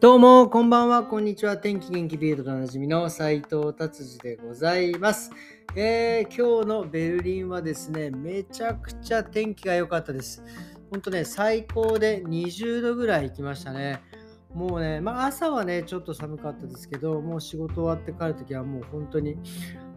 どうも、こんばんは、こんにちは。天気元気ビールドでおなじみの斉藤達治でございます、えー今日のベルリンはですね、めちゃくちゃ天気が良かったです。ほんとね、最高で20度ぐらい行きましたね。もうね、まあ朝はね、ちょっと寒かったですけど、もう仕事終わって帰るときはもう本当に、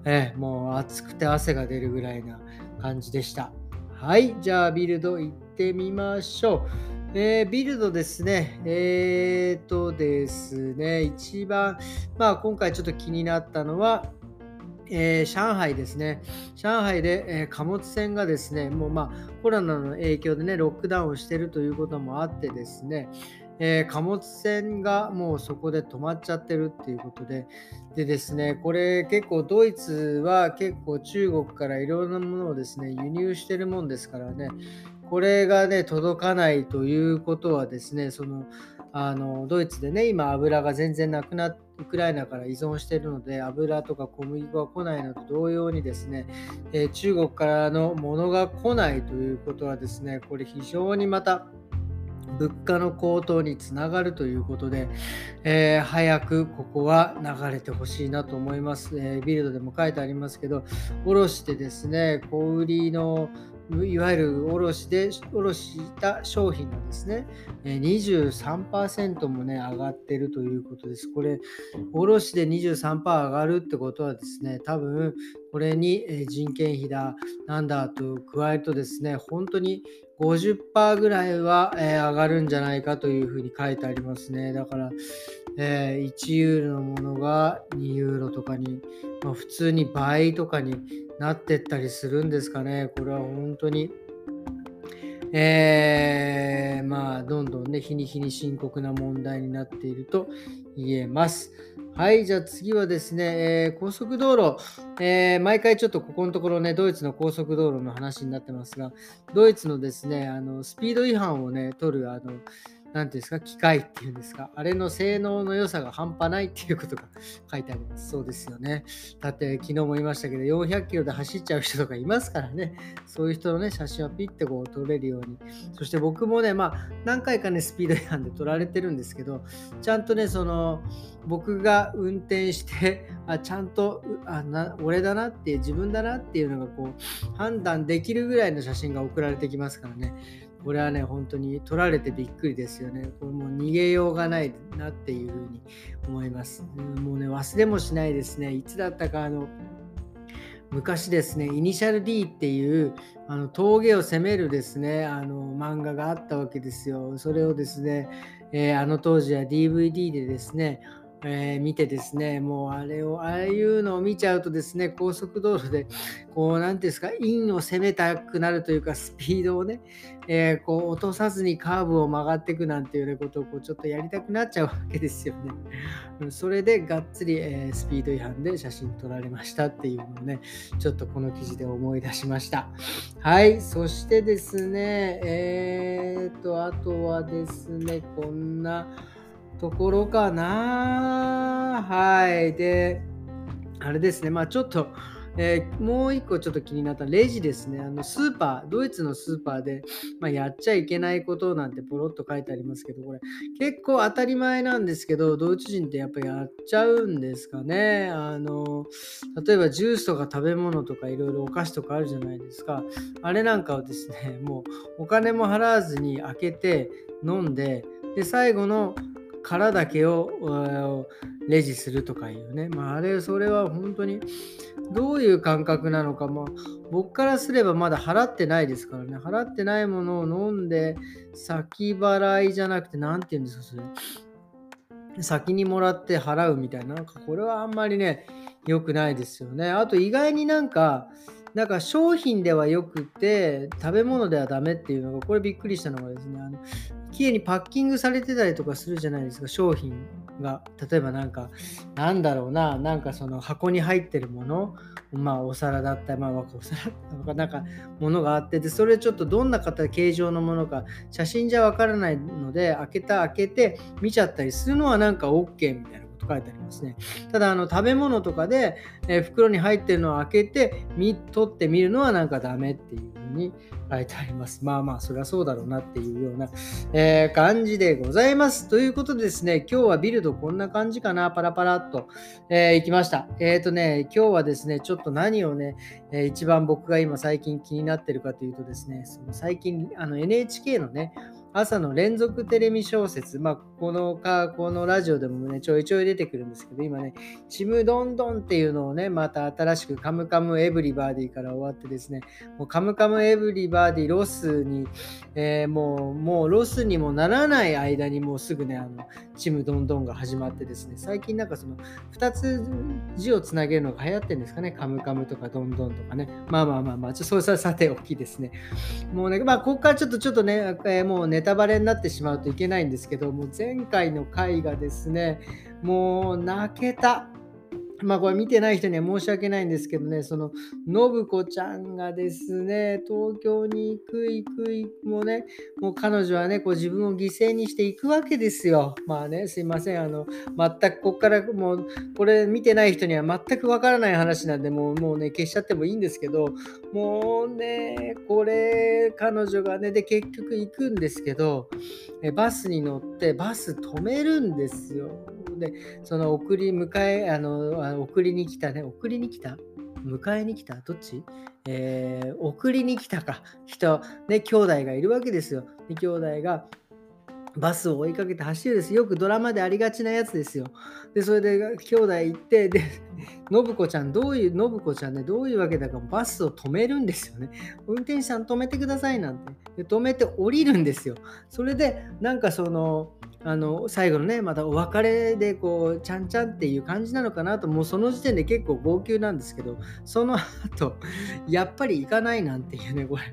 えーもう暑くて汗が出るぐらいな感じでした。はい、じゃあビルド行ってみましょう。えービルドですね。えーとですね、一番、まあ今回ちょっと気になったのは、えー上海ですね。上海で、えー貨物船がですね、もうまあコロナの影響でね、ロックダウンをしているということもあってですね、えー貨物船がもうそこで止まっちゃってるっていうことで、でですね、これ結構ドイツは結構中国からいろんなものをですね、輸入してるもんですからね、これがね、届かないということはですね、その、あのドイツでね、今油が全然なくなってウクライナから依存しているので、油とか小麦粉が来ないのと同様にですね、えー中国からのものが来ないということはですね、これ非常にまた物価の高騰につながるということで、えー早くここは流れてほしいなと思います、えービルドでも書いてありますけど、卸してですね、小売りのいわゆる卸で卸した商品がですね、23%もね、上がってるということです。これ、卸で23%上がるってことはですね、多分これに人件費だ、なんだと加えるとですね、本当に50%ぐらいは、上がるんじゃないかというふうに書いてありますね。だから、え1ユーロのものが2ユーロとかに、まあ、普通に倍とかになってったりするんですかね。これは本当に。えーまあ、どんどんね、日に日に深刻な問題になっていると言えます。はい、じゃあ次はですね、えー高速道路、えー毎回ちょっとここのところね、ドイツの高速道路の話になってますが、ドイツのですね、あのスピード違反をね、取る、あの、なんていうんですか、機械っていうんですか、あれの性能の良さが半端ないっていうことが書いてあります。そうですよね。だって昨日も言いましたけど、400キロで走っちゃう人とかいますからね、そういう人のね、写真をピッてこう撮れるように。そして僕もね、まあ、何回かね、スピード違反で撮られてるんですけど、ちゃんとね、その、僕が運転して、あちゃんとあな俺だなって、自分だなっていうのがこう、判断できるぐらいの写真が送られてきますからね。これはね、本当に撮られてびっくりですよね。これもう逃げようがないなっていうふうに思います。もうね、忘れもしないですね。いつだったか、あの、昔ですね、イニシャル D っていうあの峠を攻めるですね、あの漫画があったわけですよ。それをですね、えーあの当時は DVD でですね、えー見てですね、もうあれを、ああいうのを見ちゃうとですね、高速道路で、こう、なんていうんですか、インを攻めたくなるというか、スピードをね、えーこう落とさずにカーブを曲がっていくなんていうようなことをこうちょっとやりたくなっちゃうわけですよね。それでがっつり、えースピード違反で写真撮られましたっていうのをね、ちょっとこの記事で思い出しました。はい、そしてですね、えーと、あとはですね、こんなところかな。はい、で、あれですね、まあちょっと、えーもう一個ちょっと気になったレジですね。あのスーパー、ドイツのスーパーで、まあ、やっちゃいけないことなんてポロッと書いてありますけど、これ結構当たり前なんですけど、ドイツ人ってやっぱやっちゃうんですかね。あの、例えばジュースとか食べ物とかいろいろお菓子とかあるじゃないですか。あれなんかをですね、もうお金も払わずに開けて飲んで、で、最後の殻だけをレジするとかいうね。まあ、あれ、それは本当にどういう感覚なのか、まあ、僕からすればまだ払ってないですからね。払ってないものを飲んで、先払いじゃなくて、なんて言うんですか、それ。先にもらって払うみたいな、なんかこれはあんまりね、良くないですよね。あと意外になんか、なんか商品ではよくて、食べ物ではダメっていうのが、これびっくりしたのがですね、あの綺麗にパッキングされてたりとかするじゃないですか、商品が。例えばなんか、なんだろうな、なんかその箱に入ってるもの、まあお皿だったり、まあお皿？とかなんかものがあって、で、それちょっとどんな形、形状のものか、写真じゃわからないので、開けた開けて見ちゃったりするのはなんか OK みたいな書いてありますね。ただ、あの食べ物とかで、えー袋に入ってるのを開けて、見取ってみるのはなんかダメっていう風に書いてあります。まあまあ、そりゃそうだろうなっていうような、えー、感じでございます。ということでですね、今日はビルドこんな感じかな、パラパラっと、えー、行きました。えっ、ー、とね、今日はですね、ちょっと何をね、えー、一番僕が今最近気になってるかというとですね、その最近あの NHK のね、朝の連続テレビ小説、まあ、このか、このラジオでもね、ちょいちょい出てくるんですけど、今ね、ちむどんどんっていうのをね、また新しくカムカムエブリバディから終わってですね、もうカムカムエブリバディロスに、えー、もう、もうロスにもならない間にもうすぐね、あの、ちむどんどんが始まってですね、最近なんかその2つ字をつなげるのが流行ってるんですかね、カムカムとかどんどんとかね、まあまあまあまあ、ちょっとそれはさておきですね。もうね、まあ、ここからちょっとちょっとね、えー、もうネタバレになってしまうといけないんですけど、もう前回の回がですね、もう泣けた。まあこれ見てない人には申し訳ないんですけどね、その信子ちゃんがですね、東京に行く行く行くもうね、もう彼女はね、こう自分を犠牲にしていくわけですよ。まあね、すいません、あの、全くこっからもう、これ見てない人には全くわからない話なんで、もうもうね、消しちゃってもいいんですけど、もうね、これ、彼女がね、で、結局行くんですけど、バスに乗ってバス止めるんですよ。で、その送り迎え、あの、送りに来たね、送りに来た？迎えに来た？どっち？えー、送りに来たか人、ね、兄弟がいるわけですよ。で兄弟がバスを追いかけて走るです。よくドラマでありがちなやつですよ。で、それで兄弟行って、で、信子ちゃん、どういう、信子ちゃんね、どういうわけだかバスを止めるんですよね。運転手さん止めてくださいなんて。で止めて降りるんですよ。それで、なんかその、あの最後のねまたお別れでこうちゃんちゃんっていう感じなのかなともうその時点で結構号泣なんですけどその後やっぱり行かないなんていうねこれ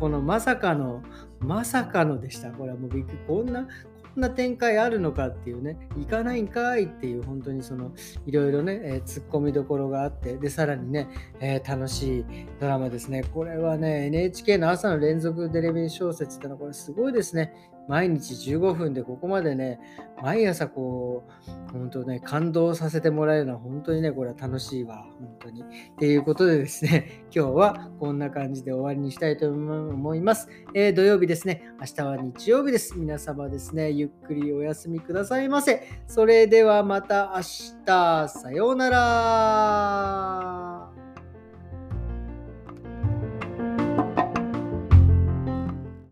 このまさかのまさかのでしたこれはもうびっくりこんなこんな展開あるのかっていうね、行かないんかいっていう、本当にその、いろいろね、えー、突っ込みどころがあって、で、さらにね、えー、楽しいドラマですね。これはね、NHK の朝の連続テレビ小説ってのは、これすごいですね。毎日15分でここまでね、毎朝こう、本当ね、感動させてもらえるのは本当にね、これは楽しいわ、本当に。っていうことでですね、今日はこんな感じで終わりにしたいと思います。えー、土曜日ですね、明日は日曜日です。皆様ですね、ゆっくりお休みくださいませ。それではまた明日、さようなら。